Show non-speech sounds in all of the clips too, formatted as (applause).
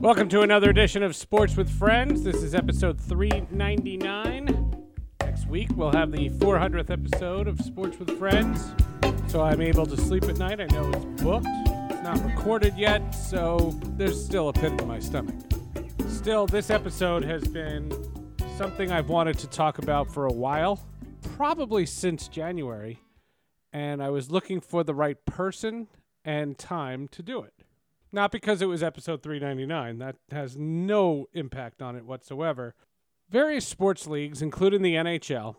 Welcome to another edition of Sports with Friends. This is episode 399. Next week, we'll have the 400th episode of Sports with Friends. So I'm able to sleep at night. I know it's booked, it's not recorded yet, so there's still a pit in my stomach. Still, this episode has been something I've wanted to talk about for a while, probably since January, and I was looking for the right person and time to do it. Not because it was episode 399, that has no impact on it whatsoever. Various sports leagues, including the NHL,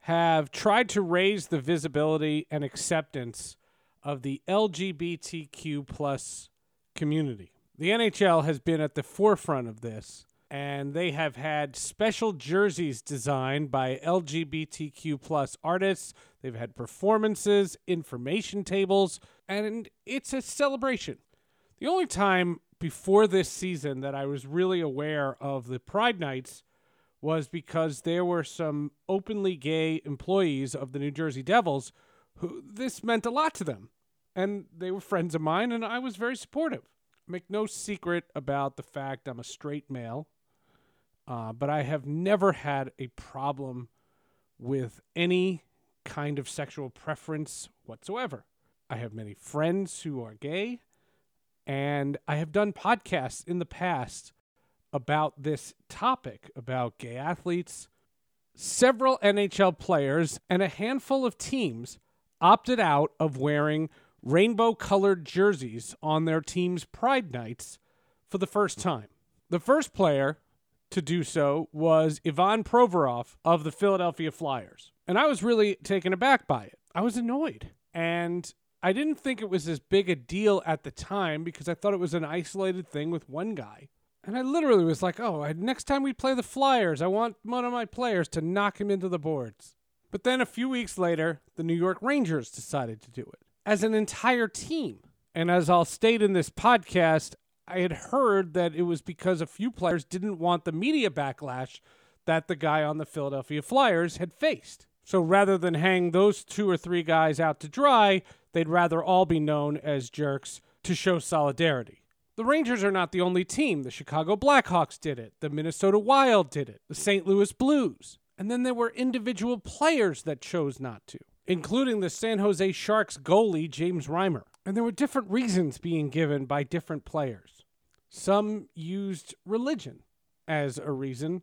have tried to raise the visibility and acceptance of the LGBTQ plus community. The NHL has been at the forefront of this, and they have had special jerseys designed by LGBTQ plus artists. They've had performances, information tables, and it's a celebration. The only time before this season that I was really aware of the Pride Nights was because there were some openly gay employees of the New Jersey Devils who this meant a lot to them. And they were friends of mine, and I was very supportive. Make no secret about the fact I'm a straight male, uh, but I have never had a problem with any kind of sexual preference whatsoever. I have many friends who are gay. And I have done podcasts in the past about this topic about gay athletes. Several NHL players and a handful of teams opted out of wearing rainbow colored jerseys on their team's Pride Nights for the first time. The first player to do so was Ivan Provorov of the Philadelphia Flyers. And I was really taken aback by it. I was annoyed. And I didn't think it was as big a deal at the time because I thought it was an isolated thing with one guy. And I literally was like, oh, next time we play the Flyers, I want one of my players to knock him into the boards. But then a few weeks later, the New York Rangers decided to do it as an entire team. And as I'll state in this podcast, I had heard that it was because a few players didn't want the media backlash that the guy on the Philadelphia Flyers had faced. So rather than hang those two or three guys out to dry, they'd rather all be known as jerks to show solidarity. The Rangers are not the only team. The Chicago Blackhawks did it, the Minnesota Wild did it, the St. Louis Blues. And then there were individual players that chose not to, including the San Jose Sharks goalie, James Reimer. And there were different reasons being given by different players. Some used religion as a reason,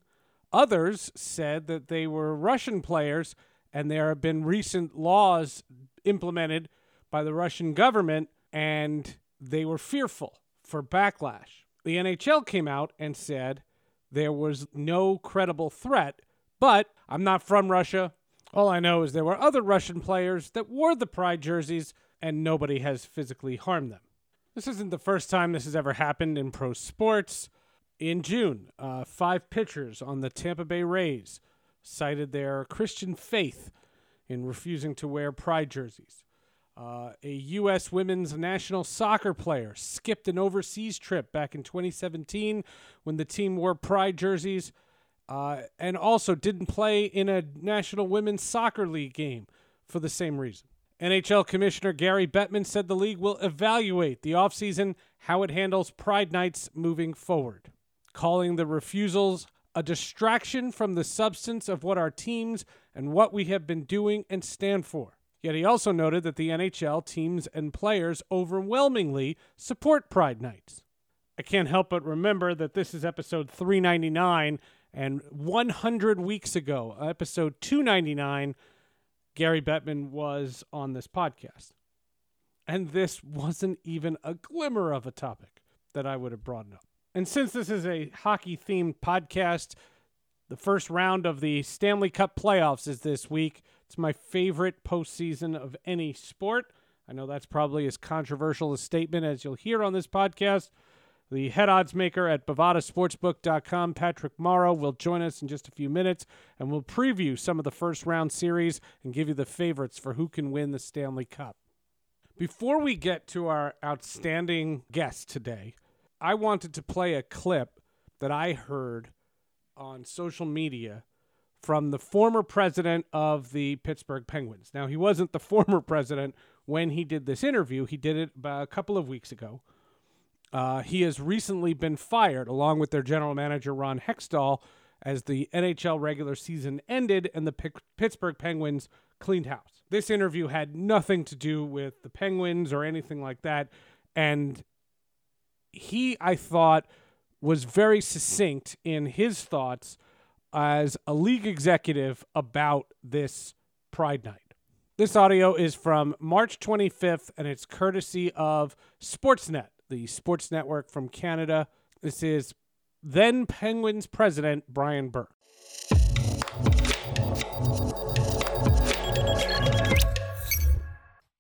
others said that they were Russian players, and there have been recent laws implemented by the Russian government, and they were fearful for backlash. The NHL came out and said there was no credible threat, but I'm not from Russia. All I know is there were other Russian players that wore the Pride jerseys, and nobody has physically harmed them. This isn't the first time this has ever happened in pro sports. In June, uh, five pitchers on the Tampa Bay Rays cited their Christian faith in refusing to wear Pride jerseys. Uh, a U.S. women's national soccer player skipped an overseas trip back in 2017 when the team wore pride jerseys uh, and also didn't play in a National Women's Soccer League game for the same reason. NHL Commissioner Gary Bettman said the league will evaluate the offseason how it handles Pride Nights moving forward, calling the refusals a distraction from the substance of what our teams and what we have been doing and stand for. Yet he also noted that the NHL teams and players overwhelmingly support Pride Nights. I can't help but remember that this is episode 399, and 100 weeks ago, episode 299, Gary Bettman was on this podcast. And this wasn't even a glimmer of a topic that I would have brought up. And since this is a hockey themed podcast, the first round of the Stanley Cup playoffs is this week. It's my favorite postseason of any sport. I know that's probably as controversial a statement as you'll hear on this podcast. The head odds maker at BovadaSportsbook.com, Patrick Morrow, will join us in just a few minutes and we'll preview some of the first round series and give you the favorites for who can win the Stanley Cup. Before we get to our outstanding guest today, I wanted to play a clip that I heard on social media from the former president of the Pittsburgh Penguins. Now, he wasn't the (laughs) former president when he did this interview, he did it about a couple of weeks ago. Uh, he has recently been fired, along with their general manager Ron Hextall, as the NHL regular season ended and the P- Pittsburgh Penguins cleaned house. This interview had nothing to do with the Penguins or anything like that, and he, I thought, was very succinct in his thoughts as a league executive about this Pride Night. This audio is from March 25th, and it's courtesy of Sportsnet, the sports network from Canada. This is then Penguins president Brian Burke.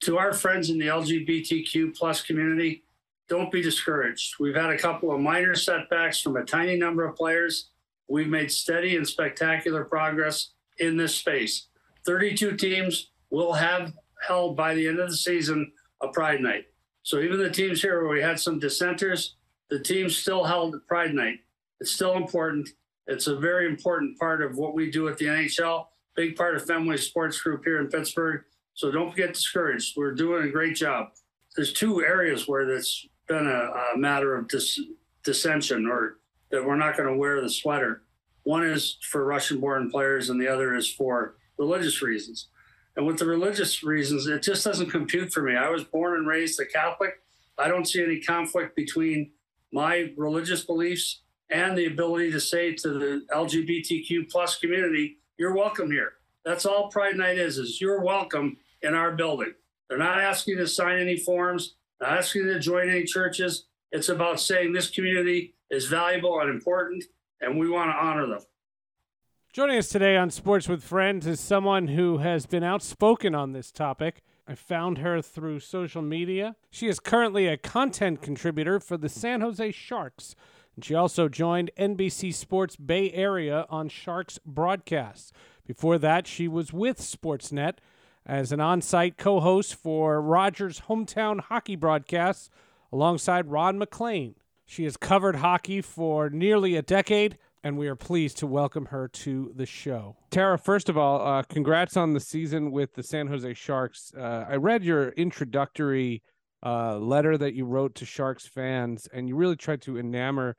To our friends in the LGBTQ plus community, don't be discouraged. We've had a couple of minor setbacks from a tiny number of players. We've made steady and spectacular progress in this space. 32 teams, will have held by the end of the season a Pride Night. So even the teams here where we had some dissenters, the teams still held Pride Night. It's still important. It's a very important part of what we do at the NHL, big part of Fenway Sports Group here in Pittsburgh. So don't get discouraged. We're doing a great job. There's two areas where it's been a, a matter of dis, dissension or that we're not going to wear the sweater. One is for Russian born players, and the other is for religious reasons. And with the religious reasons, it just doesn't compute for me. I was born and raised a Catholic. I don't see any conflict between my religious beliefs and the ability to say to the LGBTQ plus community, you're welcome here. That's all Pride Night is, is you're welcome in our building. They're not asking you to sign any forms, not asking you to join any churches. It's about saying this community is valuable and important, and we want to honor them. Joining us today on Sports with Friends is someone who has been outspoken on this topic. I found her through social media. She is currently a content contributor for the San Jose Sharks. And she also joined NBC Sports Bay Area on Sharks broadcasts. Before that, she was with Sportsnet as an on site co host for Rogers' hometown hockey broadcasts alongside Ron MacLean. She has covered hockey for nearly a decade and we are pleased to welcome her to the show. Tara, first of all, uh, congrats on the season with the San Jose Sharks. Uh, I read your introductory uh, letter that you wrote to Sharks fans, and you really tried to enamor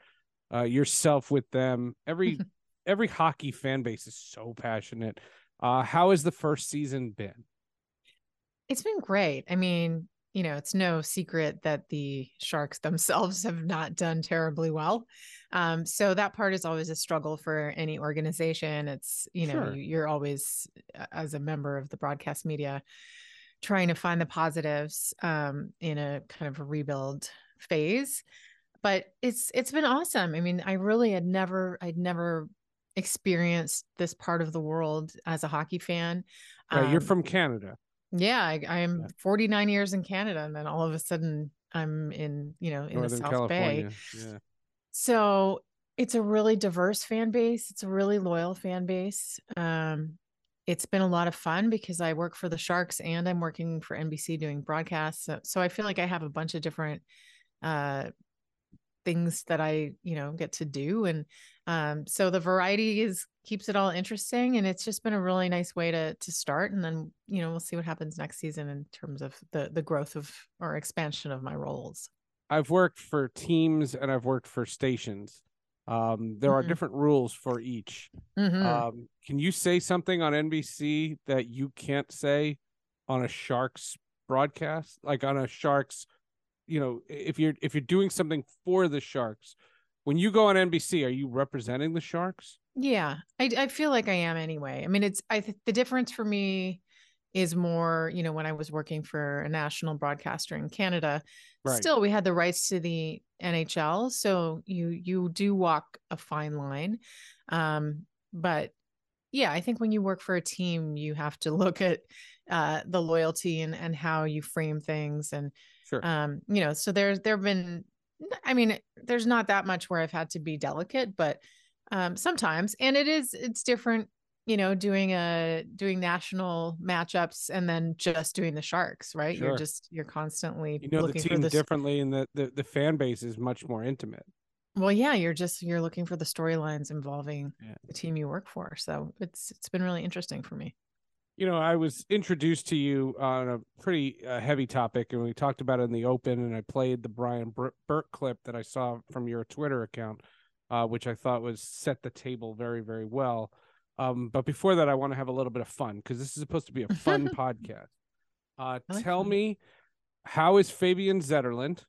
uh, yourself with them. Every (laughs) every hockey fan base is so passionate. Uh, how has the first season been? It's been great. I mean, you know, it's no secret that the Sharks themselves (laughs) have not done terribly well. Um, so that part is always a struggle for any organization. It's, you know, sure. you're always, as a member of the broadcast media, trying to find the positives um, in a kind of a rebuild phase. But it's it's been awesome. I mean, I really had never I'd never experienced this part of the world as a hockey fan. Right, um, you're from Canada. Yeah, I, am yeah. 49 years in Canada, and then all of a sudden I'm in, you know, in Northern the South California. Bay. Yeah. So it's a really diverse fan base. It's a really loyal fan base. Um, it's been a lot of fun because I work for the Sharks and I'm working for NBC doing broadcasts. So, so I feel like I have a bunch of different uh, things that I, you know, get to do. And um, so the variety is keeps it all interesting. And it's just been a really nice way to to start. And then, you know, we'll see what happens next season in terms of the the growth of or expansion of my roles. I've worked for teams and I've worked for stations. Um, there mm-hmm. are different rules for each. Mm-hmm. Um, can you say something on NBC that you can't say on a Sharks broadcast? Like on a Sharks you know if you're if you're doing something for the sharks when you go on nbc are you representing the sharks? Yeah i, I feel like i am anyway. I mean it's i th- the difference for me is more you know when i was working for a national broadcaster in canada right. still we had the rights to the nhl so you you do walk a fine line. Um but yeah i think when you work for a team you have to (laughs) look at uh the loyalty and and how you frame things and Sure. Um, you know, so there's there've been I mean, there's not that much where I've had to be delicate, but um sometimes and it is it's different, you know, doing a doing national matchups and then just doing the sharks, right? Sure. You're just you're constantly you know the team the, differently and the, the the fan base is much more intimate. Well, yeah, you're just you're looking for the storylines involving yeah. the team you work for. So it's it's been really interesting for me. You know, I was introduced to you on a pretty uh, heavy topic, and we talked about it in the open. And I played the Brian Burke clip that I saw from your Twitter account, uh, which I thought was set the table very, very well. Um, but before that, I want to have a little bit of fun because this is supposed to be a fun (laughs) podcast. Uh, like tell me, how is Fabian Zetterlund?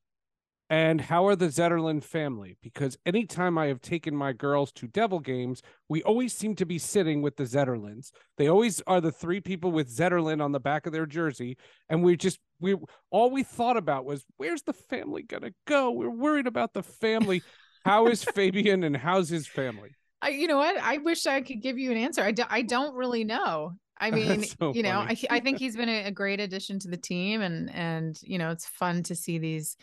And how are the Zetterlund family? Because anytime I have taken my girls to Devil games, we always seem to be sitting with the Zetterlunds. They always are the three people with Zetterlund on the back of their jersey. And we just, we all we thought about was, where's the family going to go? We're worried about the family. how is (laughs) Fabian and how's his family? I, you know what? I wish I could give you an answer. I, do, I don't really know. I (laughs) mean, so you know, I, I think (laughs) he's been a, a great addition to the team, and and you know, it's fun to see these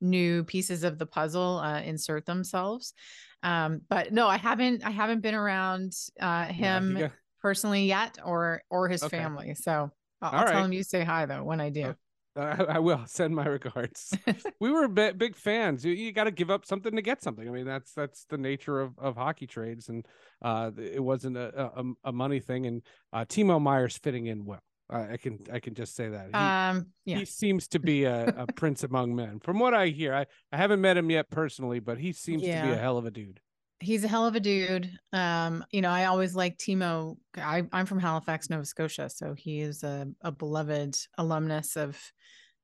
new pieces of the puzzle uh, insert themselves. Um, but no, I haven't. I haven't been around uh, him yeah, personally yet, or or his okay. family. So I'll, I'll right. tell him you say hi though when I do. Uh, I will (laughs) send my regards. (laughs) we were b- big fans. You, you got to give up something to get something. I mean, that's that's the nature of, of hockey trades, and uh, it wasn't a, a, a money thing. And uh, Timo Meier's fitting in well. I can I can just say that. He, um, yeah. he seems to be a, a (laughs) prince among men. From what I hear, I, I haven't met him yet personally, but he seems yeah. to be a hell of a dude. He's a hell of a dude. Um, you know, I always like Timo. I, I'm from Halifax, Nova Scotia, so he is a, a beloved alumnus of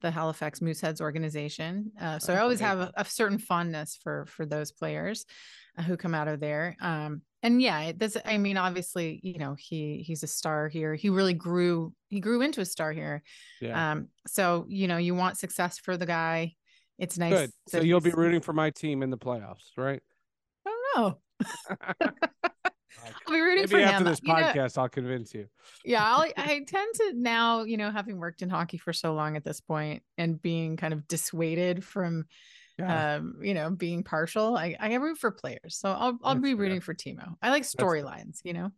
the Halifax Mooseheads organization. Uh, so I always have a, a, certain fondness for for those players uh, who come out of there. Um, and yeah, this I mean, obviously, you know, he he's a star here. He really grew he grew into a star here. Yeah. Um, so you know, you want success for the guy. It's nice. Good. So you'll be rooting for my team in the playoffs, right? I don't know. (laughs) I'll be rooting Maybe for after him. this podcast, know, I'll convince you. Yeah, I'll, (laughs) I tend to now, you know, having worked in hockey for so long at this point and being kind of dissuaded from yeah. um, you know, being partial. I, I root for players. So I'll I'll That's be rooting fair. for Timo. I like storylines, you know.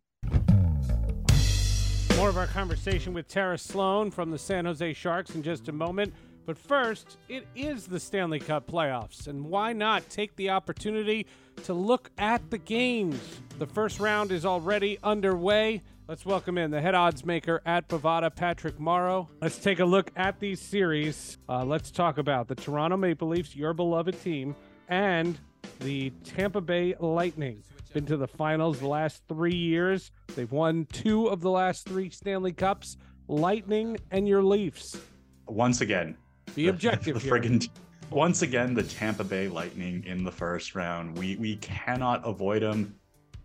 More of our conversation with Tara Slone from the San Jose Sharks in just a moment. But first, it is the Stanley Cup playoffs, and why not take the opportunity to look at the games? The first round is already underway. Let's welcome in the head odds maker at Bovada, Patrick Morrow. Let's take a look at these series. Uh, let's talk about the Toronto Maple Leafs, your beloved team, and the Tampa Bay Lightning. Been to the finals the last three years. They've won two of the last three Stanley Cups. Lightning and your Leafs. Once again, be objective. (laughs) The, friggin' once again, the Tampa Bay Lightning in the first round. We we cannot avoid them.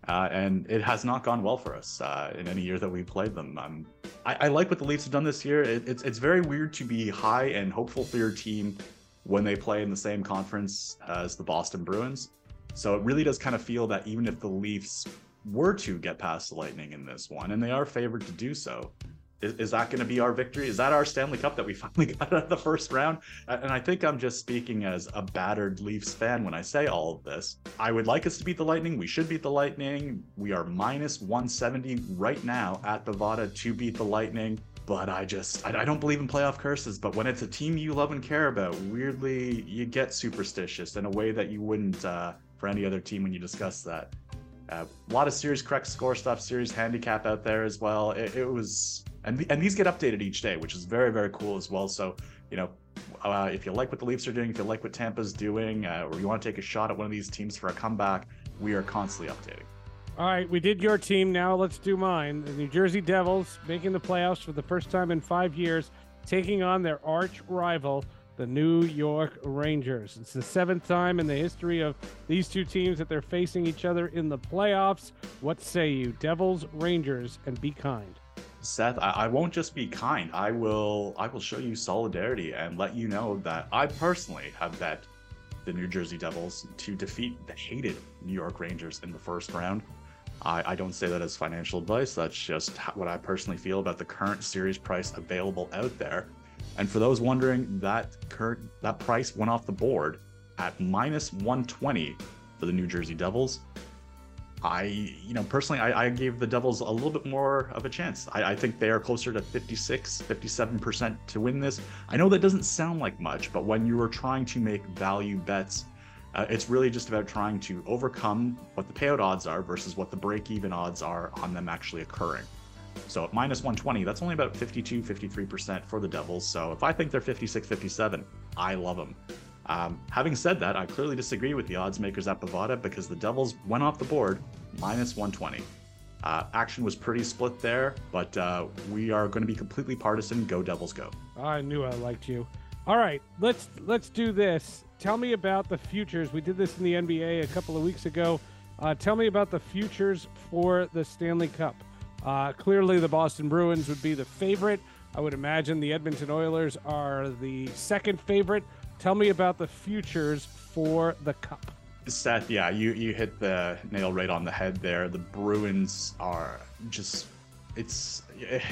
Uh, and it has not gone well for us uh, in any year that we played them. Um, I, I, like what the Leafs have done this year. It, it's it's very weird to be high and hopeful for your team when they play in the same conference as the Boston Bruins. So it really does kind of feel that even if the Leafs were to get past the Lightning in this one, and they are favored to do so, is, is that going to be our victory? Is that our Stanley Cup that we (laughs) finally got out of the first round? And I think I'm just speaking as a battered Leafs fan when I say all of this. I would like us to beat the Lightning. We should beat the Lightning. We are minus 170 right now at Bovada to beat the Lightning. But I just, I, don't believe in playoff curses. But when it's a team you love and care about, weirdly, you get superstitious in a way that you wouldn't uh, for any other team when you discuss that. Uh, a lot of series correct score stuff, series handicap out there as well. It, it was and and these get updated each day, which is very very cool as well. So you know, uh, if you like what the Leafs are doing, if you like what Tampa's doing, uh, or you want to take a shot at one of these teams for a comeback, we are constantly updating. All right, we did your team. Now let's do mine. The New Jersey Devils making the playoffs for the first time in five years, taking on their arch rival, the New York Rangers. It's the seventh time in the history of these two teams that they're facing each other in the playoffs. What say you, Devils, Rangers, and be kind? Seth, I, I, won't just be kind. I will I will show you solidarity and let you know that I personally have bet the New Jersey Devils to defeat the hated New York Rangers in the first round. I, I don't say that as financial advice. That's just what I personally feel about the current series price available out there. And for those wondering, that current that price went off the board at minus 120 for the New Jersey Devils. I, you know, personally, I, I, gave the Devils a little bit more of a chance. I, I, think they are closer to 56, 57% to win this. I know that doesn't sound like much, but when you are trying to make value bets, uh, it's really just about trying to overcome what the payout odds are versus what the break even odds are on them actually occurring. So at minus 120, that's only about 52, 53% for the Devils. So if I think they're 56, 57, I love them. Um, having said that, I clearly disagree with the odds makers at Bovada because the Devils went off the board minus 120. Uh, action was pretty split there, but uh, we are going to be completely partisan. Go Devils, go! I knew I liked you. All right, let's let's do this. Tell me about the futures. We did this in the NBA a couple of weeks ago. Uh, tell me about the futures for the Stanley Cup. Uh, clearly, the Boston Bruins would be the favorite. I would imagine the Edmonton Oilers are the second favorite. Tell me about the futures for the Cup. Seth, yeah, you you hit the nail right on the head there. The Bruins are just it's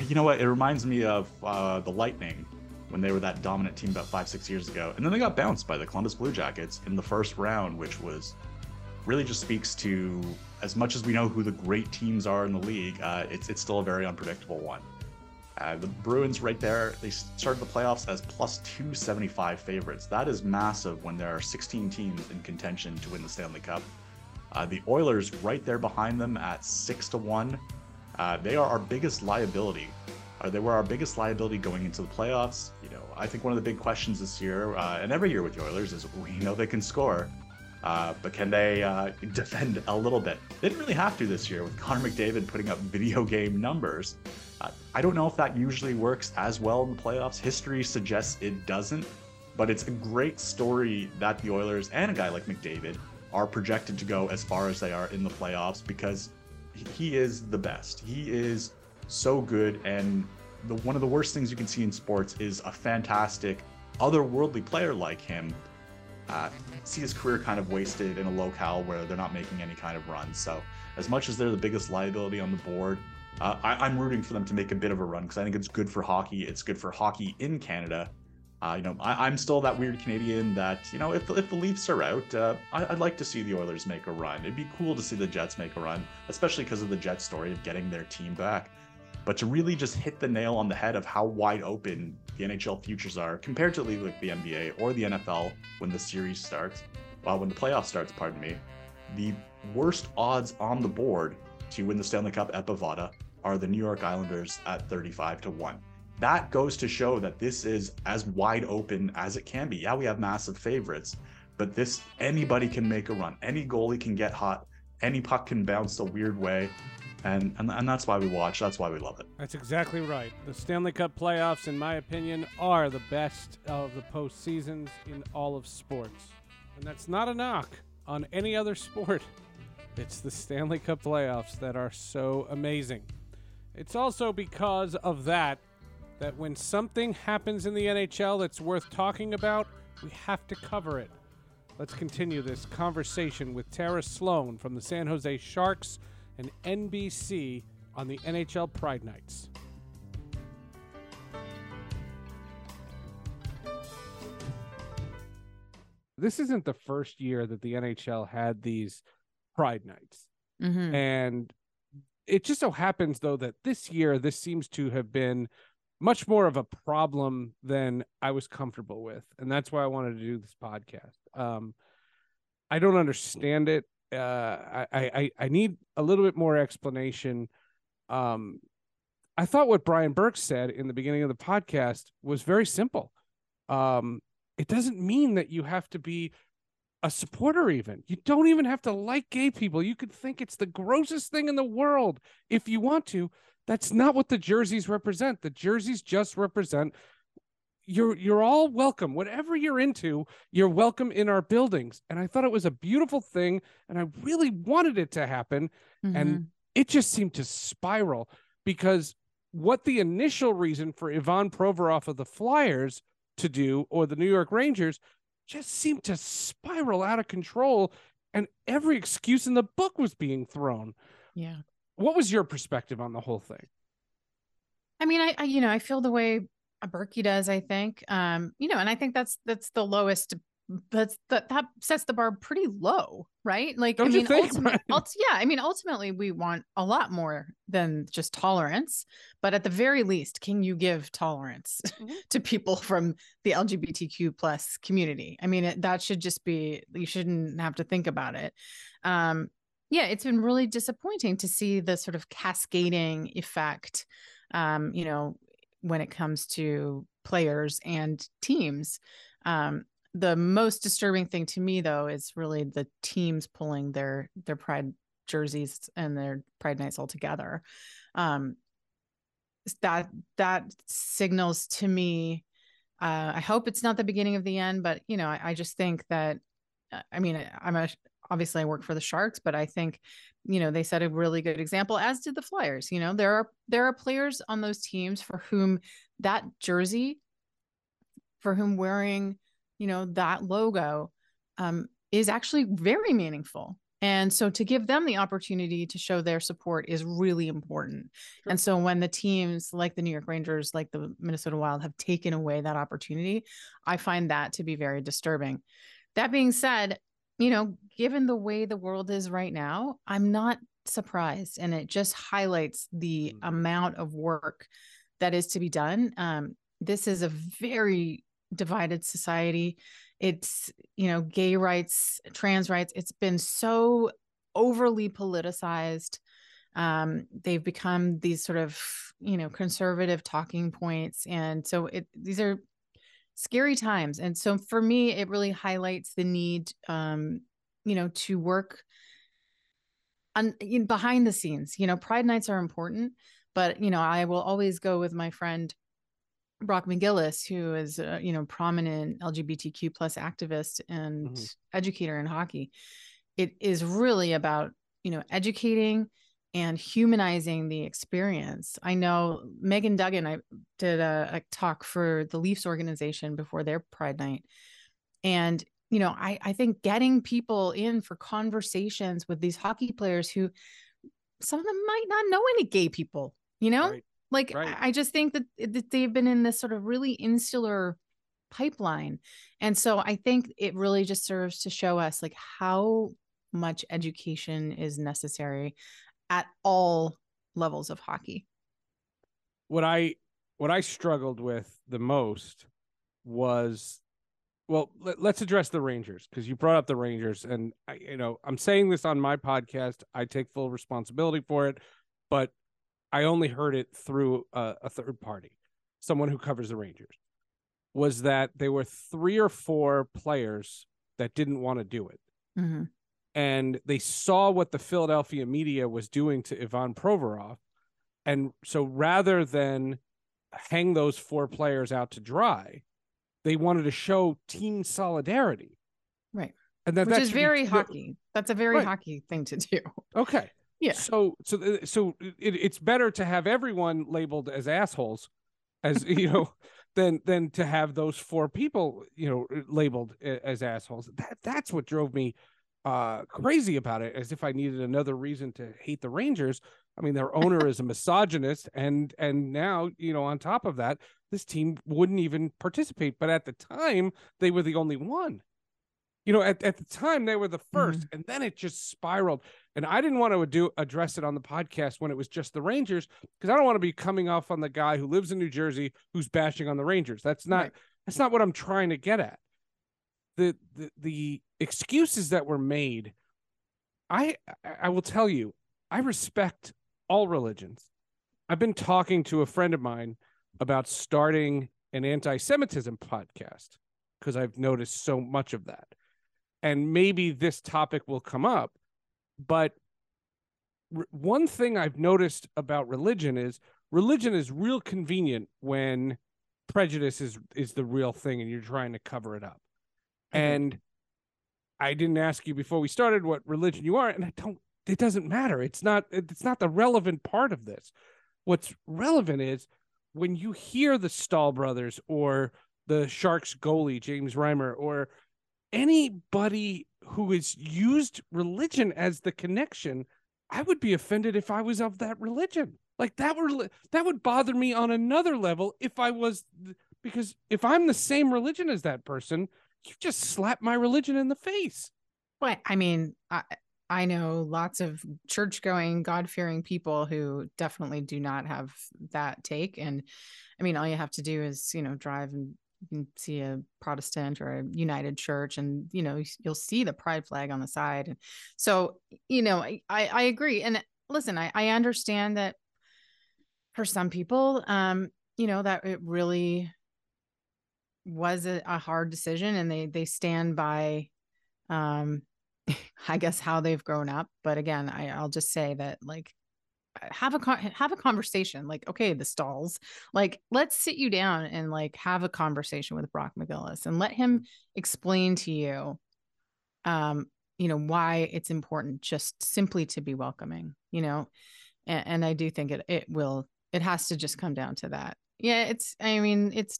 you know what it reminds me of uh, the Lightning when they were that dominant team about five six years ago, and then they got bounced by the Columbus Blue Jackets in the first round, which was really just speaks to as much as we know who the great teams are in the league, uh, it's it's still a very unpredictable one. Uh, the Bruins right there, they started the playoffs as plus 275 favorites. That is massive when there are 16 teams in contention to win the Stanley Cup. Uh, the Oilers right there behind them at 6 to 1. Uh, they are our biggest liability. Uh, they were our biggest liability going into the playoffs. You know, I think one of the big questions this year, uh, and every year with the Oilers, is we know they can score. Uh, but can they (laughs) defend a little bit? They didn't really have to this year with Connor McDavid putting up video game numbers. I don't know if that usually works as well in the playoffs. History suggests it doesn't, but it's a great story that the Oilers and a guy like McDavid are projected to go as far as they are in the playoffs because he is the best. He is so good, and the, one of the worst things you can see in sports is a fantastic, otherworldly player like him uh, see his career kind of wasted in a locale where they're not making any kind of runs. So, as much as they're the biggest liability on the board, uh, I, am rooting for them to make a bit of a run because I think it's good for hockey. It's good for hockey in Canada. Uh, you know, I, am still that weird Canadian that you know, if, if the Leafs are out, uh, I, would like to see the Oilers make a run. It'd be cool to see the Jets make a run, especially because of the Jets story of getting their team back. But to really just hit the nail on the head of how wide open the NHL futures are compared to like the NBA or the NFL when the series starts, well, when the playoff starts, pardon me, the worst odds on the board to win the Stanley Cup at Bovada are the New York Islanders at 35 to 1. That goes to show that this is as wide open as it can be. Yeah, we have massive favorites, but this anybody can make a run. Any goalie can get hot. Any puck can bounce a weird way and, and and that's why we watch. That's why we love it. That's exactly right. The Stanley Cup playoffs, in my opinion, are the best of the postseasons in all of sports, and that's not a knock on any other (laughs) sport. It's the Stanley Cup playoffs that are so amazing. It's also because of that that when something happens in the NHL that's worth talking about, we have to cover it. Let's continue this conversation with Tara Slone from the San Jose Sharks and NBC on the NHL Pride Nights. This isn't the first year that the NHL had these Pride Nights. Mm-hmm. And it just so happens, though, that this year, this seems to have been much more of a problem than I was comfortable with. And that's why I wanted to do this podcast. Um, I don't understand it uh, I, I I need a little bit more explanation. Um, I thought what Brian Burke said in the beginning of the podcast was very simple. Um, it doesn't mean that you have to be a supporter even. You don't even have to like gay people. You could think it's the grossest thing in the world if you want to. That's not what the jerseys represent. The jerseys just represent you're you're all welcome. Whatever you're into you're welcome in our buildings. And i thought it was a beautiful thing and i really wanted it to happen. Mm-hmm. and it just seemed to spiral because what the initial reason for ivan provorov of the flyers to do or the new york rangers just seemed to spiral out of control and every excuse in the book was being thrown. Yeah. What was your perspective on the whole thing? I mean i, I you know i feel the way Berkey does, I think. Um, you know, and I think that's that's the lowest that's that that sets the bar pretty low, right? Like Don't I mean, think, ultimate, ult- yeah, I mean, ultimately we want a lot more than just tolerance, but at the very least, can you give tolerance (laughs) mm-hmm. to people from the LGBTQ plus community? I mean, it, that should just be you shouldn't have to think about it. Um, Yeah, it's been really disappointing to see the sort of cascading effect, um, you know, when it comes to players and teams. Um, the most disturbing thing to me, though, is really the teams pulling their their pride jerseys and their pride nights all together. Um, that that signals to me. Uh, I hope it's not the beginning of the end, but you know, I, I just think that. Uh, I mean, I'm a obviously I work for the Sharks, but I think, you know, they set a really good example, as did the Flyers. You know, there are there are players on those teams for whom that jersey, for whom wearing, you know, that logo um, is actually very meaningful. And so to give them the opportunity to show their support is really important. Sure. And so when the teams like the New York Rangers, like the Minnesota Wild have taken away that opportunity, I find that to be very disturbing. That being said, you know, given the way the world is right now, I'm not surprised. And it just highlights the mm-hmm. amount of work that is to be done. Um, this is a very divided society. It's, you know, gay rights, trans rights, it's been so overly politicized. Um, they've become these sort of, you know, conservative talking points. And so it, these are scary times. And so for me, it really highlights the need, um, you know, to work on in, behind the scenes. You know, Pride nights are important, but you know, I will always go with my friend Brock McGillis, who is a you know prominent LGBTQ plus activist and mm-hmm. educator in hockey. It is really about you know educating and humanizing the experience. I know Megan Duggan, I did a, a, talk for the Leafs organization before their Pride Night. And, you know, I, I think getting people in for conversations with these hockey players who some of them might not know any gay people, you know? Right. Like, right. I just think that, eh, that they've been in this sort of really insular pipeline. And so I think it really just serves to show us like how much education is necessary at all levels of hockey. What I what I struggled with the most was well let, us address the rangers because you brought up the rangers and I, you know i'm saying this on my podcast i take full responsibility for it but i only heard it through a, a third party someone who covers the rangers was that there were three or four players that didn't want to do it mm-hmm and they saw what the Philadelphia media was doing to Ivan Provorov. And so rather than hang those four players out to dry, they wanted to show team solidarity. Right. And that, Which is very be, hockey. That's a very right. hockey thing to do. Okay. Yeah. So so so it, it's better to have everyone labeled as assholes as you know (laughs) than than to have those four people you know labeled as assholes. That that's what drove me uh crazy about it as if I needed another reason to hate the Rangers. I mean, their owner is a misogynist, and and now you know on top of that, this team wouldn't even participate. But at the time, they were the only one. You know, at, at the time they were the 1st mm-hmm. and then it just spiraled. And I didn't want to do address it on the podcast when it was just the Rangers because I don't want to be coming off on the guy who lives in New Jersey who's bashing on the Rangers. That's not right. that's not what I'm trying to get at the, the the excuses that were made i i will tell you i respect all religions i've been talking to a friend of mine about starting an anti-semitism podcast because i've noticed so much of that and maybe this topic will come up but r- one thing i've noticed about religion is religion is real convenient when prejudice is is the real thing and you're trying to cover it up mm-hmm. and I didn't ask you before we started what religion you are, and I don't. It doesn't matter. It's not. It's not the relevant part of this. What's relevant is when you hear the Staal brothers or the Sharks goalie James Reimer or anybody who has used religion as the connection. I would be offended if I was of that religion. Like that were that would bother me on another level if I was because if I'm the same religion as that person, you just slap my religion in the face. But I mean, I I know lots of church going, God fearing people who definitely do not have that take. And I mean, all you have to do is, you know, drive and you can see a Protestant or a United Church, and you know you'll see the pride flag on the side. And So you know I I agree. And listen, I I understand that for some people, um, you know that it really was a, a hard decision, and they they stand by, um, (laughs) I guess how they've grown up. But again, I I'll just say that like have a have a conversation like okay the Staals. Like let's sit you down and like have a conversation with brock mcgillis and let him explain to you um you know why it's important just simply to be welcoming you know? And, and i do think it it will it has to just come down to that. Yeah it's i mean it's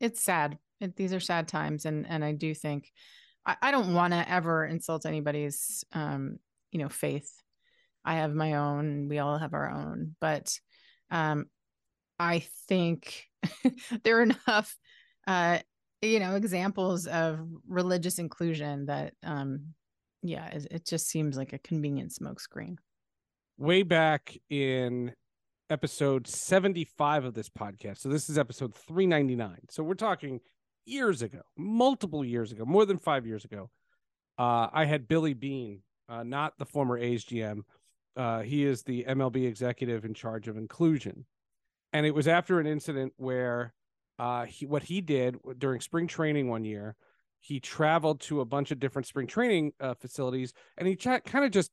it's sad. It, these are sad times and and i do think i, I don't want to ever insult anybody's um you know faith I have my own, we all have our own, but um, I think (laughs) there are enough, uh, you know, examples of religious inclusion that, um, yeah, it, it just seems like a convenient smokescreen. Way back in episode 75 of this podcast. So this is episode 399. So we're talking years ago, multiple years ago, more than five years ago. Uh, I had Billy Bean, uh, not the former A's GM, uh, he is the MLB executive in charge of inclusion. And it was after an incident where uh, he, what he did during spring training one year, he traveled to a bunch of different spring training uh, facilities and he ch- kind of just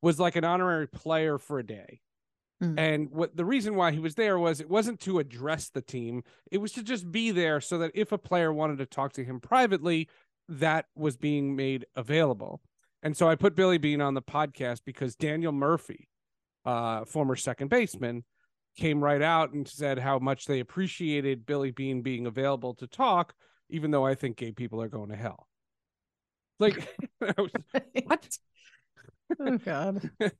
was like an honorary player for a day. Mm. And what the reason why he was there was it wasn't to address the team, it was to just be there so that if a player wanted to talk to him privately, that was being made available. And so I put Billy Bean on the podcast because Daniel Murphy, uh, former second baseman, came right out and said how much they appreciated Billy Bean being available to talk, even though I think gay people are going to hell. Like, (laughs) was, what? (laughs) Oh God! (laughs) and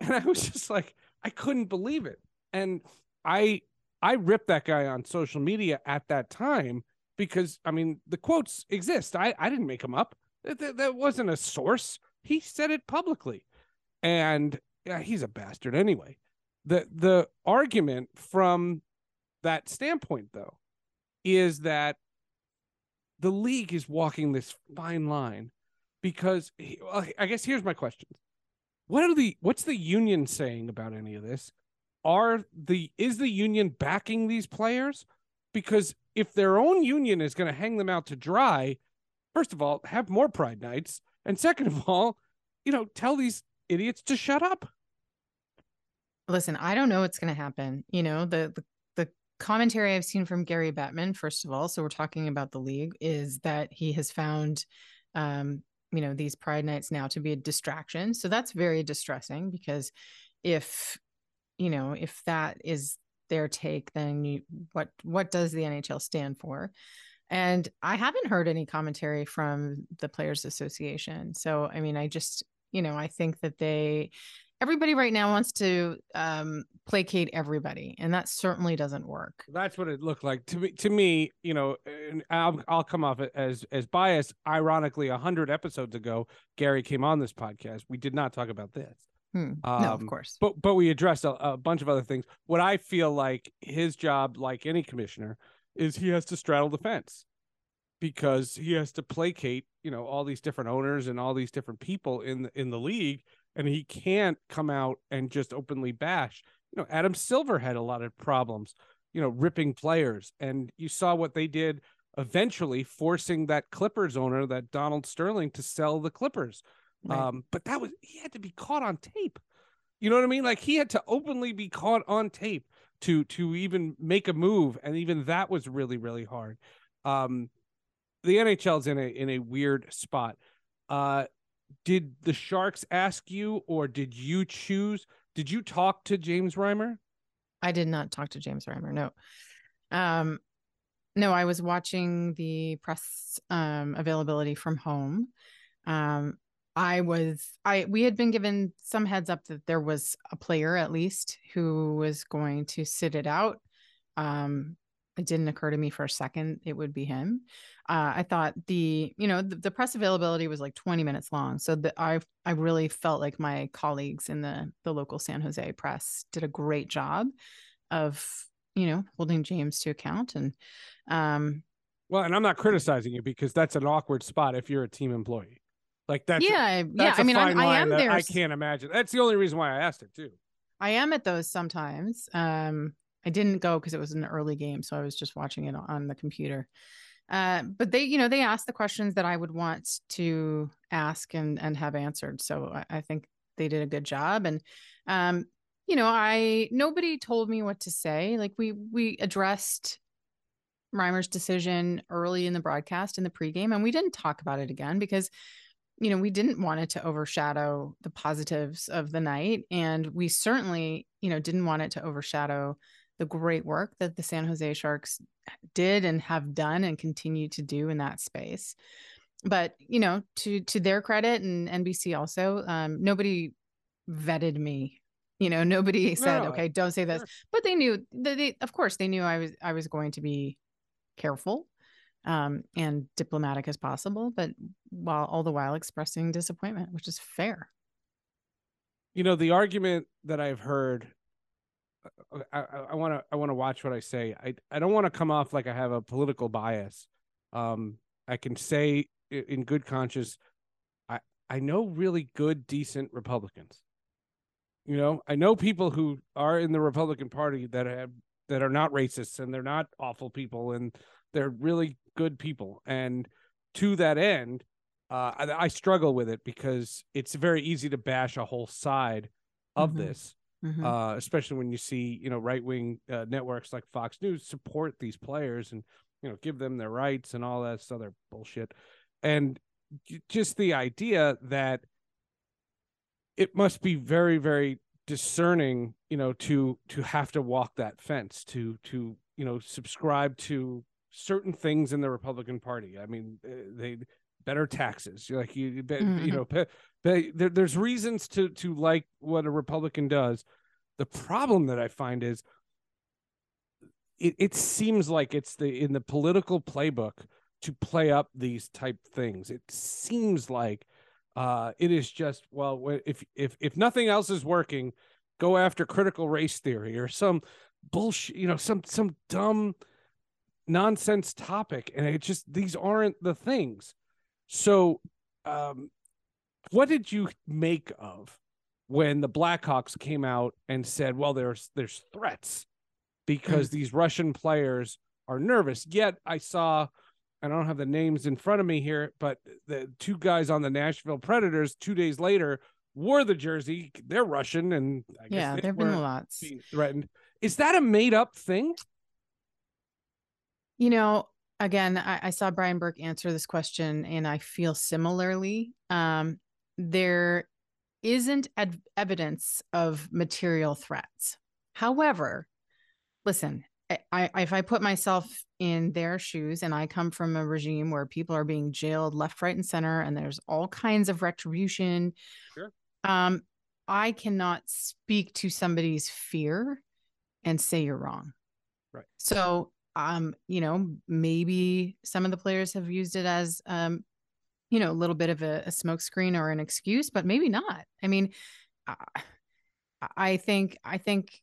I was just like, I couldn't believe it, and I I ripped that guy on social media at that time because I mean the quotes exist. I I didn't make them up. That, that wasn't a source. He said it publicly. And yeah, he's a bastard anyway. The the argument from that standpoint though is that the league is walking this fine line because I guess here's my question. What are the what's the union saying about any of this? Are the is the union backing these players? Because if their own union is going to hang them out to dry, first of all, have more pride nights. And second of all, you know, tell these idiots to shut up. Listen, I don't know what's going to happen. You know, the, the the commentary I've seen from Gary Bettman, first of all, so we're talking about the league, is that he has found, um, you know, these Pride nights now to be a distraction. So that's very distressing because if, you know, if that is their take, then you, what what does the NHL stand for? And I haven't heard any commentary from the Players Association. So, I mean, I just, you know, I think that they, everybody right now wants to um, placate everybody, and that certainly doesn't work. That's what it looked like to me. To me, you know, I'll, I'll come off as as biased. Ironically, a hundred episodes ago, Gary came on this podcast. We did not talk about this. Hmm. Um, no, of um, course. But but we addressed a, a bunch of other things. What I feel like his job, like any commissioner, is he has to straddle the fence because he has to placate, you know, all these different owners and all these different people in the, in the league, and he can't come out and just openly bash. You know, Adam Silver had a lot of problems, you know, ripping players, and you saw what they did eventually, forcing that Clippers owner, that Donald Sterling, to sell the Clippers. Right. Um, but that was he had to be caught on tape. You know what I mean? Like he had to openly be caught on tape to to even make a move, and even that was really really hard. Um, the NHL's in a in a weird spot. Uh, did the Sharks ask you, or did you choose? Did you talk to James Reimer? I did not talk to James Reimer. No. Um, no, I was watching the press um, availability from home. Um, I was I we had been given some heads up that there was a player at least who was going to sit it out. Um, it didn't occur to me for a second it would be him. Uh, I thought the you know the, the, press availability was like 20 minutes long, so that I I really felt like my colleagues in the the local San Jose press did a great job of you know holding James to account and um Well, and I'm not criticizing you because that's an awkward spot if you're a team employee. Like that's yeah, that's yeah. I mean, I'm, I am there. I can't imagine. That's the only reason why I asked it too. I am at those sometimes. Um, I didn't go because it was an early game, so I was just watching it on the computer. Uh, but they, you know, they asked the questions that I would want to ask and and have answered. So I, I think they did a good job. And um, you know, I nobody told me what to say. Like we we addressed Reimer's decision early in the broadcast in the pregame, and we didn't talk about it again because you know we didn't want it to overshadow the positives of the night, and we certainly you know didn't want it to overshadow the great work that the San Jose Sharks did and have done and continue to do in that space. But you know, to to their credit and NBC also, um, nobody vetted me. You know, nobody (laughs) said, no, "Okay, don't say this." Sure. But they knew that they, of course, they knew I was I was going to be careful um, and diplomatic as possible, but while all the while expressing disappointment, which is fair. You know, the argument that I've heard I want to I want to watch what I say. I I don't want to come off like I have a political bias. Um, I can say in good conscience, I I know really good, decent Republicans. You know, I know people who are in the Republican Party that have that are not racists and they're not awful people and they're really good people. And to that end, uh, I, I struggle with it because it's very easy to bash a whole side of mm-hmm. this mm-hmm. uh, especially when you see you know right wing uh, networks like Fox News support these players and you know give them their rights and all that other bullshit, and just the idea that it must be very very discerning you know to to have to walk that fence to to you know subscribe to certain things in the republican party. I mean eh, they better taxes. Like you mm-hmm. you know there, there's reasons to to like what a republican does. The problem that i find is it, it seems like it's the in the political playbook to play up these type things. It seems like uh it is just well if if if nothing else is working go after critical race theory or some bullshit you know some some dumb nonsense topic and it just these aren't the things so um what did you make of when the Blackhawks came out and said, "Well, there's there's threats because these Russian players are nervous." Yet I saw, I don't have the names in front of me here, but the two guys on the Nashville Predators two days later wore the jersey. They're Russian, and yeah, there've been lots being threatened. Is that a made up thing? You know, again, I, I, saw Brian Burke answer this question, and I feel similarly. Um, there isn't ad- evidence of material threats. However, listen, I, if I put myself in their shoes and I come from a regime where people are being jailed left, right, and center, and there's all kinds of retribution, sure. um, I cannot speak to somebody's fear and say you're wrong. Right. So, um, you know, maybe some of the players have used it as um, you know, a little bit of a, a smokescreen or an excuse, but maybe not. I mean, I, I think, I think,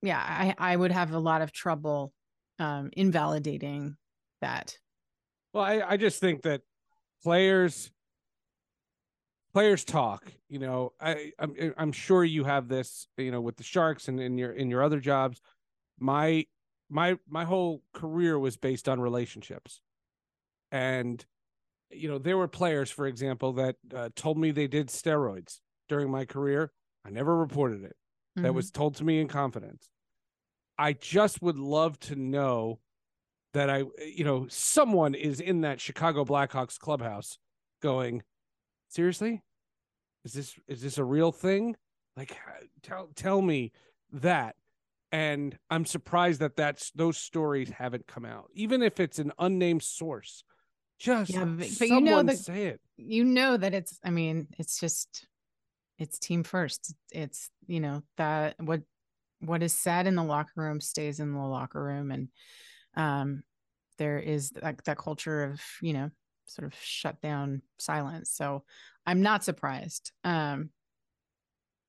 yeah, I, I would have a lot of trouble um, invalidating that. Well, I, I just think that players players talk you know i I'm, I'm sure you have this you know with the sharks and in your in your other jobs my my my whole career was based on relationships and you know, there were players, for example, that uh, told me they did steroids during my career. I never reported it. Mm-hmm. That was told to me in confidence. I just would love to know that I, you know, someone is in that Chicago Blackhawks clubhouse going, seriously? Is this is this a real thing? Like tell tell me that. And I'm surprised that that's those stories haven't come out. Even if it's an unnamed source just yeah, but, but you know that say it. You know that it's. I mean, it's just it's team first. It's you know that what what is said in the locker room stays in the locker room, and um, there is that that culture of you know sort of shut down silence. So I'm not surprised. Um,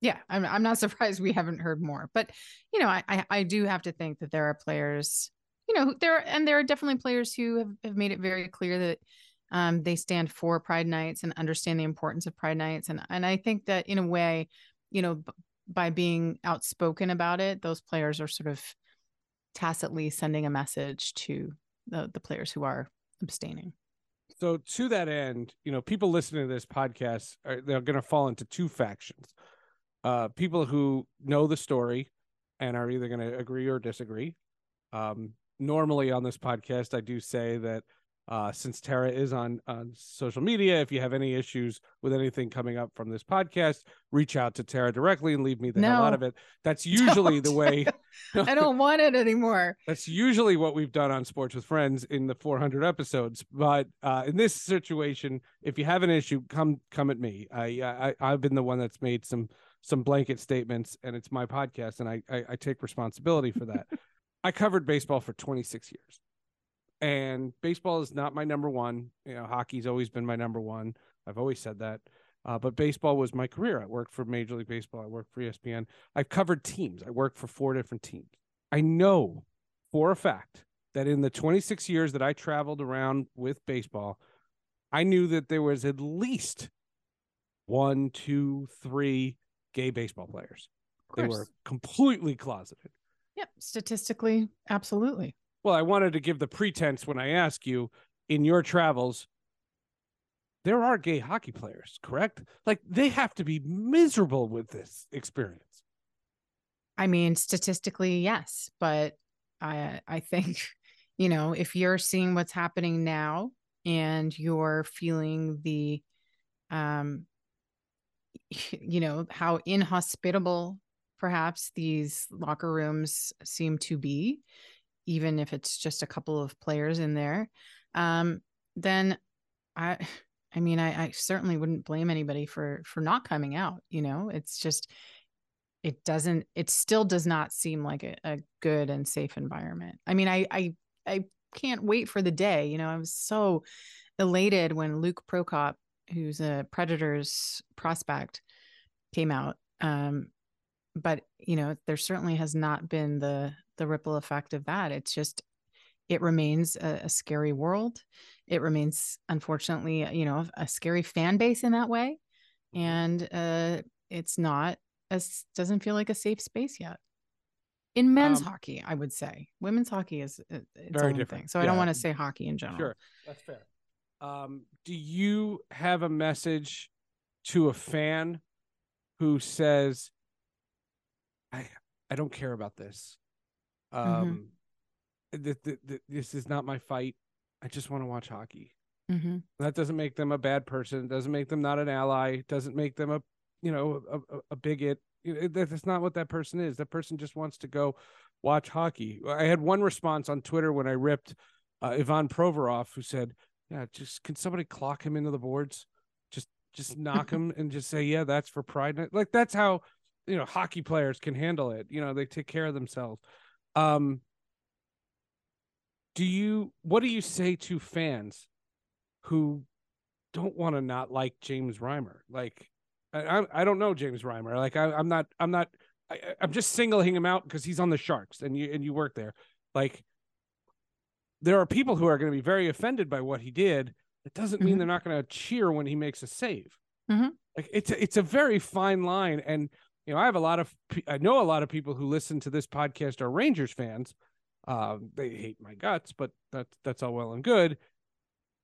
yeah, I'm I'm not (laughs) surprised we haven't heard more. But you know, I I, I do have to think that there are players you know, there and there are definitely players who have, have made it very clear that um, they stand for Pride Nights and understand the importance of Pride Nights, and and I think that in a way, you know, b- by being outspoken about it, those players are sort of tacitly sending a message to the the players who are abstaining. So to that end, you know, people listening to this podcast are they're going to fall into two factions. Uh, people who know the story and are either going to agree or disagree. Um, normally on this podcast, I do say that uh, since Tara is on on social media, if you have any issues with anything coming up from this podcast, reach out to Tara directly and leave me the no. hell out of it. That's (laughs) usually the way. (laughs) I don't want it anymore. (laughs) That's usually what we've done on Sports with Friends in the 400 episodes. But uh, in this situation, if you have an issue, come come at me. I, I I've been the one that's made some some blanket statements, and it's my podcast, and I I, I take responsibility for that. (laughs) I covered baseball for 26 years and baseball is not my number one. You know, hockey's always been my number one. I've always said that. Uh, but baseball was my career. I worked for Major League Baseball. I worked for ESPN. I've covered teams. I worked for four different teams. I know for a fact that in the 26 years that I traveled around with baseball, I knew that there was at least one, two, three gay baseball players. They were completely closeted. Yep, statistically, absolutely. Well, I wanted to give the pretense when I ask you in your travels, there are gay hockey players, correct? Like they have to be miserable with this experience. I mean, statistically, yes, but I I think, you know, if you're seeing what's happening now and you're feeling the um you know, how inhospitable perhaps these locker rooms seem to be even if it's just a couple of players in there, um, then I, (sighs) I mean, I, I certainly wouldn't blame anybody for for not coming out. You know, it's just it doesn't it still does not seem like a, a, good and safe environment i mean i i i can't wait for the day you know i was so elated when luke prokop who's a predators prospect came out um but you know there certainly has not been the the ripple effect of that. It's just it remains a, a scary world. It remains, unfortunately, you know, a scary fan base in that way, and uh, it's not as doesn't feel like a safe space yet. In men's um, hockey, I would say women's hockey is uh, its very own different. thing. So yeah. I don't want to say hockey in general. Sure, that's fair. Um, do you have a message to a fan who says, "I I don't care about this. Mm-hmm. Um, mm-hmm. th- th- th- this is not my fight. I just want to watch hockey. Mm-hmm. That doesn't make them a bad person. It doesn't make them not an ally. It doesn't make them a you know a, a, a bigot. That's not what that person is. That person just wants to go watch hockey. I had one response on Twitter when I ripped uh, Ivan Provorov, who said, "Yeah, just can somebody clock him into the boards? Just just (laughs) knock him and just say, yeah, that's for pride. Like that's how you know hockey players can handle it. You know, they take care of themselves." Um, do you what do you say to fans who don't want to not like James Reimer? Like, I I don't know James Reimer. Like, I, I'm not I'm not I, I'm just singling him out because he's on the Sharks and you and you work there. Like, there are people who are going to be very offended by what he did. It doesn't mean mm-hmm. they're not going to cheer when he makes a save. Mm-hmm. Like, it's a, it's a very fine line, and you know, I have a lot of, I know a lot of people who listen to this podcast are Rangers fans. Uh, they hate my guts, but that's that's all well and good.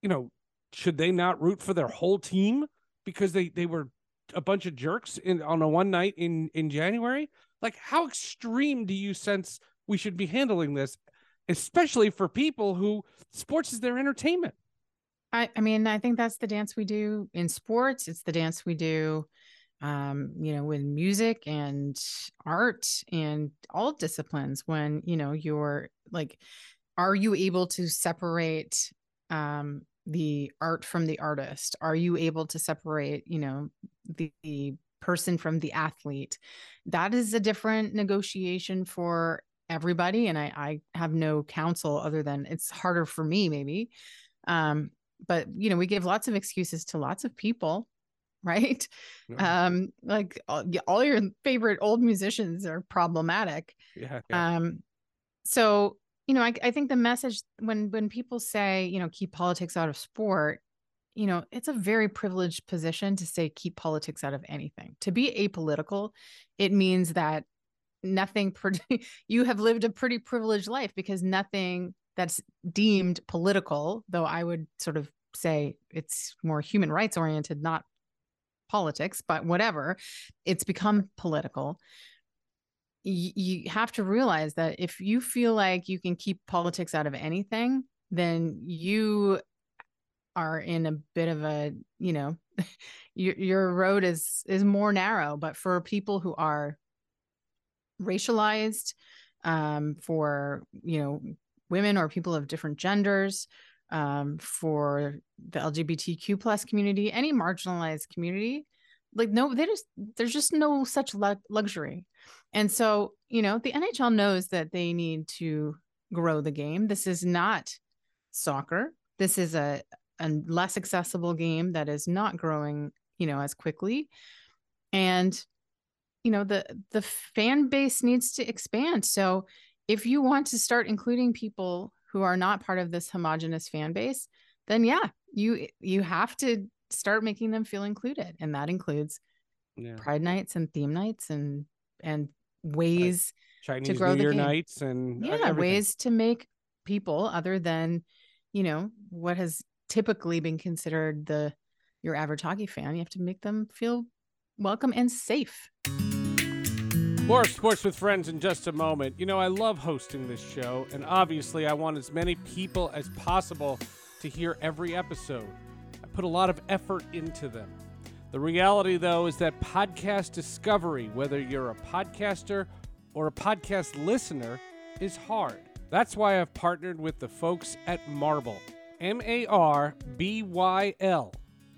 You know, should they not root for their whole team because they they were a bunch of jerks in on a one night in in January? Like, how extreme do you sense we should be handling this, especially for people who sports is their entertainment? I, I mean, I think that's the dance we do in sports. It's the dance we do um, you know, with music and art and all disciplines when, you know, you're like, are you able to separate um, the art from the artist? Are you able to separate, you know, the, the person from the athlete? That is a different negotiation for everybody. And I, I have no counsel other than it's harder for me, maybe. Um, but you know, we give lots of excuses to lots of people (laughs) right? Um, like all, all, your favorite old musicians are problematic. Yeah, yeah. Um, so you know, I, I think the message when when people say, you know, keep politics out of sport, you know, it's a very privileged position to say keep politics out of anything. To be apolitical, it means that nothing (laughs) you have lived a pretty privileged life because nothing that's deemed political, though I would sort of say it's more human rights oriented, not politics, but whatever, it's become political you, have to realize that if you feel like you can keep politics out of anything, then you are in a bit of a, you know, (laughs) your your road is is more narrow. But for people who are racialized, um, for you know, women or people of different genders, um, for the LGBTQ plus community, any marginalized community, like no, they just there's just no such luxury and so, you know, the NHL knows that they need to grow the game. This is not soccer. This is a, a less accessible game that is not growing, you know, as quickly. And you know, the the fan base needs to expand. So, if you want to start including people who are not part of this homogenous fan base, then yeah, you you have to start making them feel included and that includes yeah. pride nights and theme nights and and ways like to grow New Year game. nights and uh, yeah, ways to make people other than you know what has typically been considered the your average hockey fan. You have to make them feel welcome and safe. More sports with friends in just a moment. You know, I love hosting this show, and obviously, I want as many people as possible to hear every episode. I put a lot of effort into them. The reality, though, is that podcast discovery, whether you're a podcaster or a podcast listener, is hard. That's why I've partnered with the folks at Marbyl. M A R B Y L.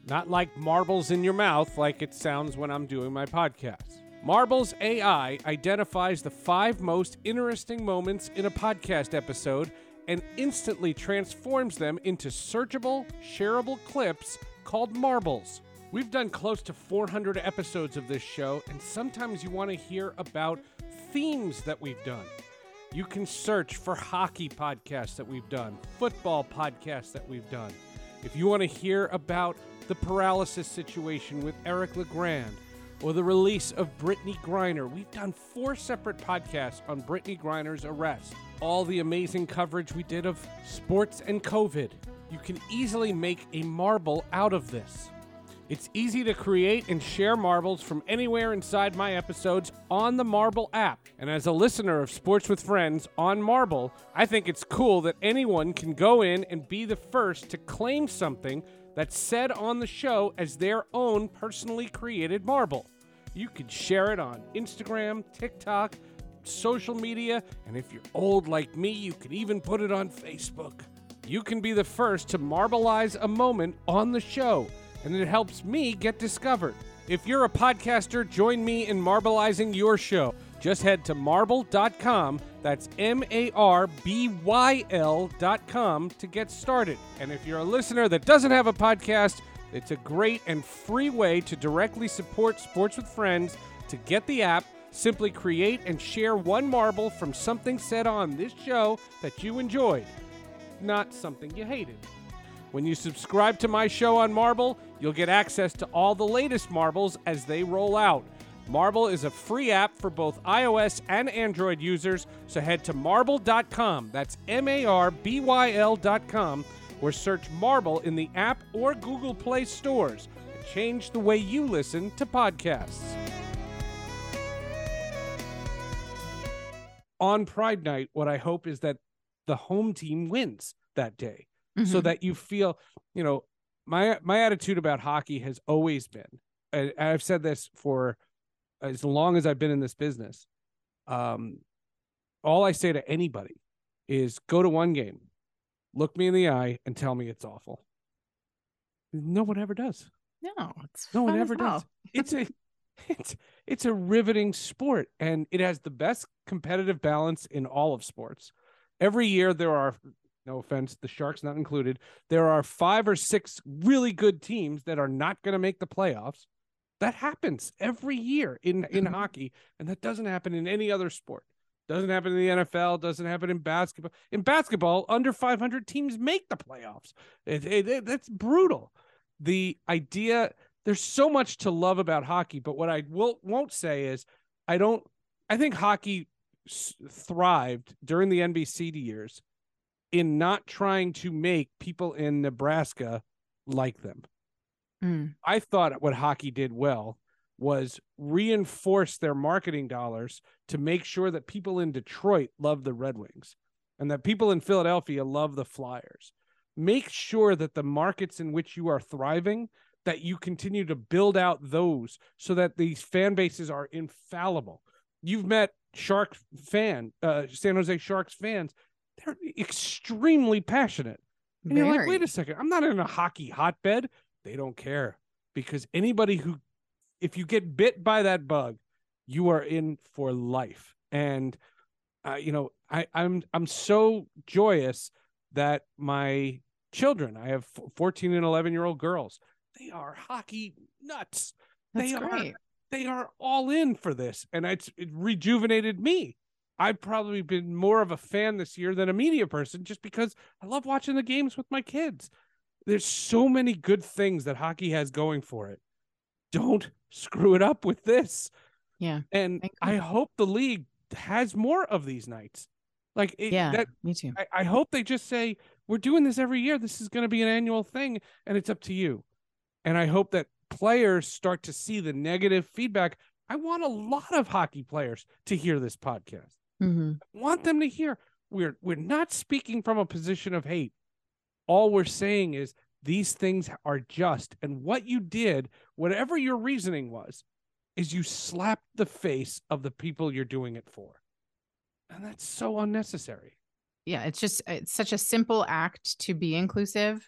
Not like marbles in your mouth, like it sounds when I'm doing my podcast. Marbyl's AI identifies the five most interesting moments in a podcast episode and instantly transforms them into searchable, shareable clips called marbles. We've done close to 400 episodes of this show, and sometimes you want to hear about themes that we've done. You can search for hockey podcasts that we've done, football podcasts that we've done. If you want to hear about the paralysis situation with Eric LeGrand or the release of Brittney Griner, we've done four separate podcasts on Brittney Griner's arrest. All the amazing coverage we did of sports and COVID. You can easily make a marble out of this. It's easy to create and share marbles from anywhere inside my episodes on the Marbyl app. And as a listener of Sports with Friends on Marbyl, I think it's cool that anyone can go in and be the first to claim something that's said on the show as their own personally created marble. You can share it on Instagram, TikTok, social media, and if you're old like me, you can even put it on Facebook. You can be the first to marbleize a moment on the show and it helps me get discovered. If you're a podcaster, join me in marbleizing your show. Just head to marbyl.com, that's M A R B Y L.com, to get started. And if you're a listener that doesn't have a podcast, it's a great and free way to directly support Sports with Friends. To get the app, simply create and share one marble from something said on this show that you enjoyed, not something you hated. When you subscribe to my show on Marbyl, you'll get access to all the latest marbles as they roll out. Marbyl is a free app for both iOS and Android users, so head to marbyl.com. That's M A R B Y L.com, or search Marbyl in the app or Google Play stores and change the way you listen to podcasts. On Pride Night, what I hope is that the home team wins that day mm-hmm. so that you feel, you know, my my attitude about hockey has always been, and I've said this for as long as I've been in this business. Um, all I say to anybody is go to one game, look me in the eye, and tell me it's awful. No one ever does. No, it's no one ever does. It's a (laughs) it's it's a riveting sport, and it has the best competitive balance in all of sports. Every year there are no offense, the Sharks not included, there are five or six really good teams that are not going to make the playoffs. That happens every year in in (laughs) hockey, and that doesn't happen in any other sport. Doesn't happen in the NFL. Doesn't happen in basketball. In basketball, under 500 teams make the playoffs. It, it, it, that's brutal. The idea there's so much to love about hockey, but what I will won't say is I don't. I think hockey thrived during the NBC years in not trying to make people in Nebraska like them. Mm. I thought what hockey did well was reinforce their marketing dollars to make sure that people in Detroit love the Red Wings and that people in Philadelphia love the Flyers. Make sure that the markets in which you are thriving that you continue to build out those so that these fan bases are infallible. You've met Shark fan, uh, San Jose Sharks fans. They're extremely passionate. And Very. you're like, wait a second, I'm not in a hockey hotbed. They don't care because anybody who if you get bit by that bug, you are in for life. And uh, you know, I, I'm I'm so joyous that my children, I have 14 and 11 year old girls, they are hockey nuts. That's they great. are they are all in for this, and it's it rejuvenated me. I've probably been more of a fan this year than a media person just because I love watching the games with my kids. There's so many good things that hockey has going for it don't screw it up with this. Yeah. And I hope the league has more of these nights. Like, it, yeah, that, me too. I, I hope they just say, we're doing this every year. This is going to be an annual thing, and it's up to you. And I hope that players start to see the negative feedback. I want a lot of hockey players to hear this podcast. Mm-hmm. I want them to hear we're we're not speaking from a position of hate. All we're saying is these things are just. And what you did, whatever your reasoning was, is you slapped the face of the people you're doing it for. And that's so unnecessary. Yeah, it's just it's such a simple act to be inclusive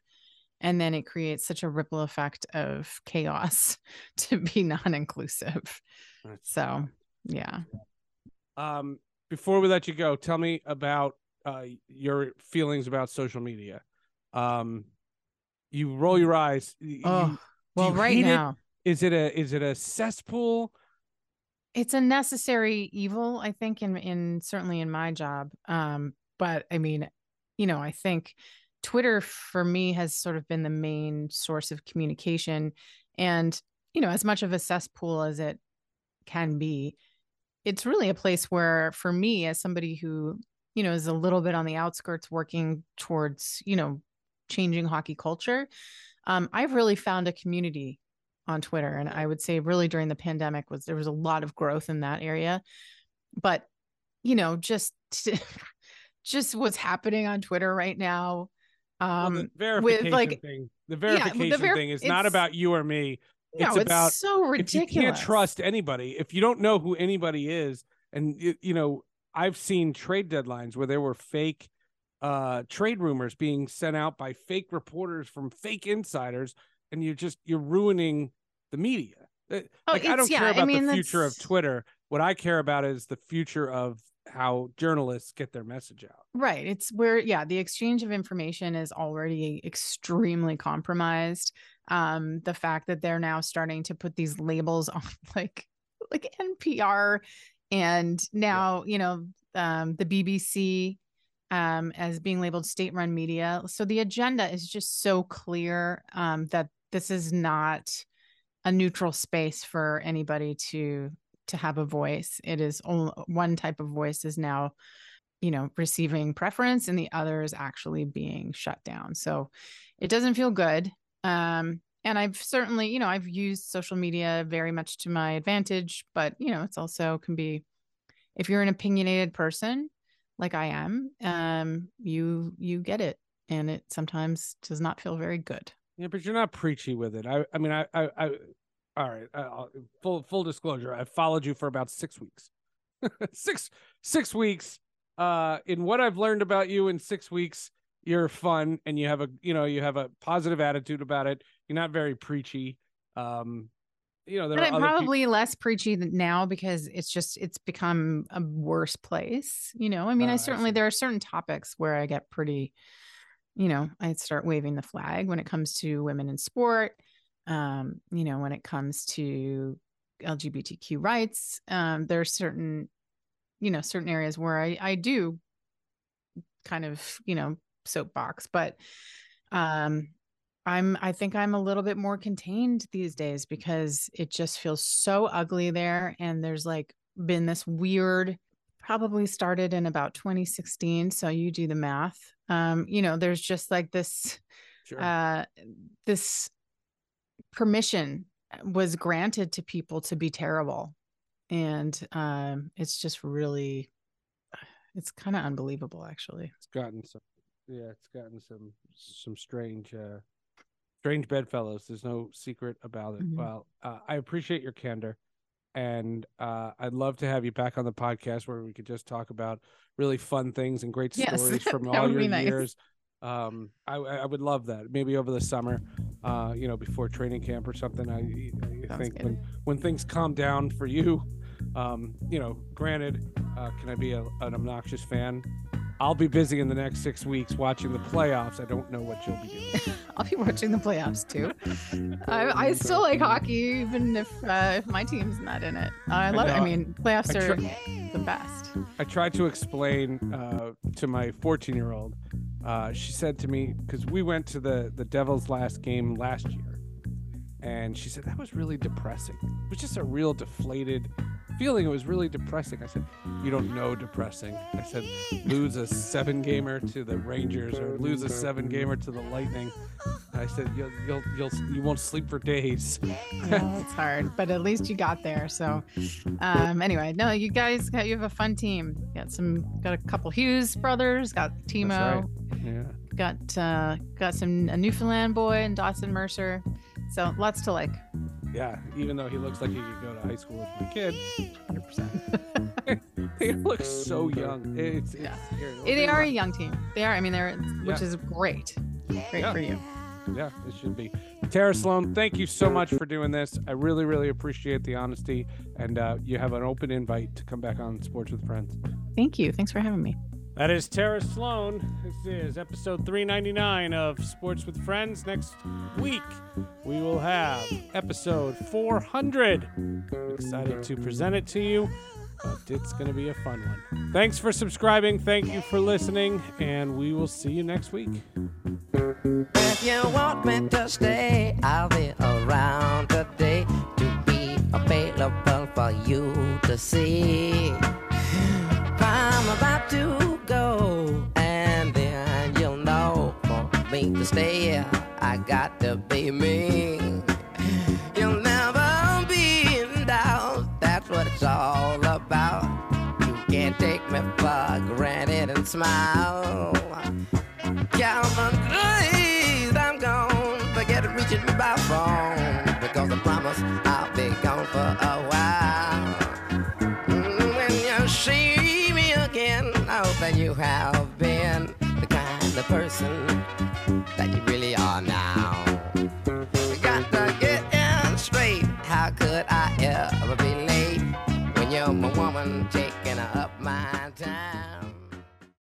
and then it creates such a ripple effect of chaos (laughs) to be non-inclusive. So, yeah. Um before we let you go, tell me about uh your feelings about social media. Um you roll your eyes. Oh, you, well, right now, it? is it a is it a cesspool? It's a necessary evil, I think, in in certainly in my job. Um, but I mean, you know, I think Twitter for me has sort of been the main source of communication, and you know, as much of a cesspool as it can be, it's really a place where, for me, as somebody who you know is a little bit on the outskirts, working towards you know changing hockey culture. Um, I've really found a community on Twitter, and I would say really during the pandemic was there was a lot of growth in that area. But you know, just (laughs) just what's happening on Twitter right now. Um, well, verification with like thing. The verification yeah, the ver- thing is not about you or me. It's no, about it's so ridiculous. you can't trust anybody if you don't know who anybody is, and you know I've seen trade deadlines where there were fake uh, trade rumors being sent out by fake reporters from fake insiders, and you're just you're ruining the media. Uh, oh, like I don't yeah, care about I mean, the future that's... of Twitter. What I care about is the future of how journalists get their message out. Right. It's where yeah, the exchange of information is already extremely compromised. Um, the fact that they're now starting to put these labels (laughs) on like like NPR and now, yeah. you know, um, the BBC um, as being labeled state run media. So the agenda is just so clear um, that this is not a neutral space for anybody to to have a voice. It is only one type of voice is now, you know, receiving preference and the other is actually being shut down. So it doesn't feel good. Um, and I've certainly, you know, I've used social media very much to my advantage, but you know, it's also can be if you're an opinionated person, like I am, um, you you get it, and it sometimes does not feel very good. Yeah, but you're not preachy with it. I I mean, I I, I all right. Uh, full full disclosure, I followed you for about six weeks, (laughs) six six weeks. Uh, in what I've learned about you in six weeks, you're fun and you have a you know you have a positive attitude about it. You're not very preachy. Um, you know, there I'm probably people... less preachy now because it's just it's become a worse place. You know, I mean, I certainly I there are certain topics where I get pretty, you know, I start waving the flag when it comes to women in sport. Um, you know, when it comes to LGBTQ rights, um, there are certain you know certain areas where I I do kind of you know soapbox, but um I'm I think I'm a little bit more contained these days because it just feels so ugly there and there's like been this weird probably started in about 2016 so you do the math um you know there's just like this sure. uh this permission was granted to people to be terrible and um it's just really (sighs) it's kind of unbelievable actually it's gotten some yeah it's gotten some some strange uh strange bedfellows there's no secret about it mm-hmm. well uh, i appreciate your candor and uh, I'd love to have you back on the podcast where we could just talk about really fun things and great yes, stories from (laughs) all your years. Um, I, I would love that. Maybe over the summer, uh, you know, before training camp or something. I, I think good. when when things calm down for you, um, you know, granted, uh, can I be a, an obnoxious fan? I'll be busy in the next six weeks watching the playoffs. I don't know what you'll be doing. (laughs) I'll be watching the playoffs too. I, I still like hockey, even if uh, if my team's not in it. I love. I, I mean, playoffs I are the best. I tried to explain uh, to my 14 year old. Uh, she said to me because we went to the the Devils' last game last year, and she said that was really depressing. It was just a real deflated feeling it was really depressing. I said, "You don't know depressing." I said, "Lose a seven gamer to the Rangers or lose a seven gamer to the Lightning." I said, "You'll you'll you'll you won't sleep for days." yeah, it's hard, but at least you got there. So, um, anyway, no, you guys got you have a fun team. Got some got a couple Hughes brothers. Got Timo. Right. Yeah. Got uh, got some a Newfoundland boy and Dawson Mercer. So lots to like yeah, even though he looks like he could go to high school with my kid, 100%. he looks so young. It's, it's yeah. Scary. They are a young team. They are. I mean, they're, which yeah. is great. Great yeah. for you. Yeah, it should be. Tara Slone, thank you so much for doing this. I really, really appreciate the honesty. And uh, you have an open invite to come back on Sports with Friends. Thank you. Thanks for having me. That is Tara Slone. This is episode 399 of Sports with Friends. Next week, we will have episode 400. I'm excited to present it to you, but it's going to be a fun one. Thanks for subscribing. Thank you for listening, and we will see you next week. If you want me to stay, I'll be around today to be available for you to see. I'm about to go, and then you'll know for me to stay. I got to be me. You'll never be in doubt. That's what it's all about. You can't take me for granted and smile. Calvin, please, I'm gone. Forget reaching me by of